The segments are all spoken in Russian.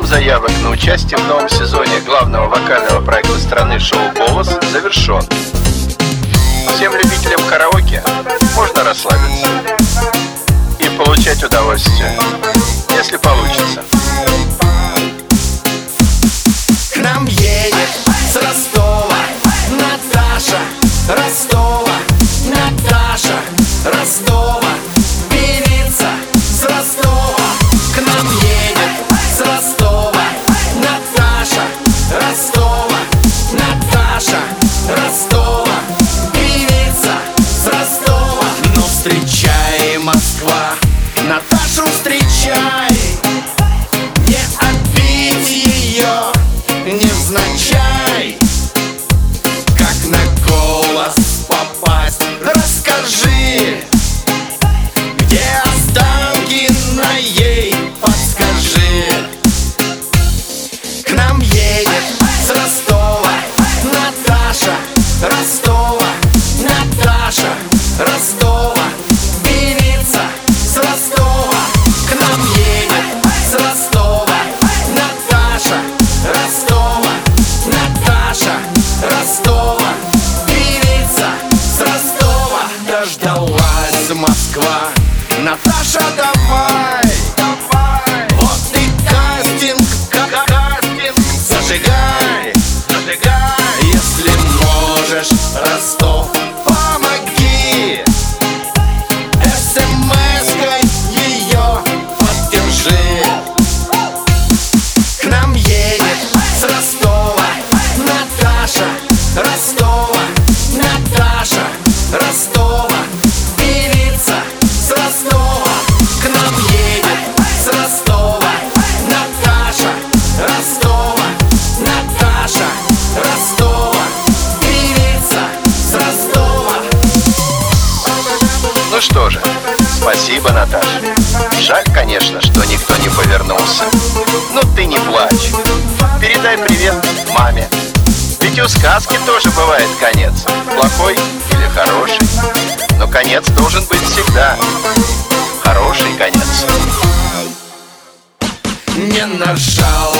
заявок на участие в новом сезоне главного вокального проекта страны шоу «Голос» завершен. Всем любителям караоке можно расслабиться и получать удовольствие, если получится. К нам едет с Ростова Наташа Ростова Ну что же, спасибо, Наташа. Жаль, конечно, что никто не повернулся. Но ты не плачь. Передай привет маме. Ведь у сказки тоже бывает конец. Плохой или хороший. Но конец должен быть всегда. Хороший конец. Не нажал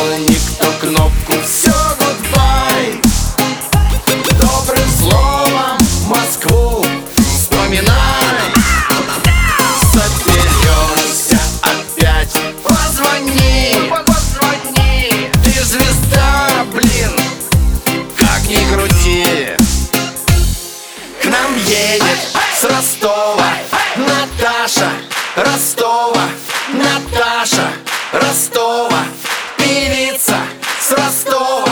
поездом едет с Ростова. Наташа Ростова. Наташа Ростова. Певица с Ростова.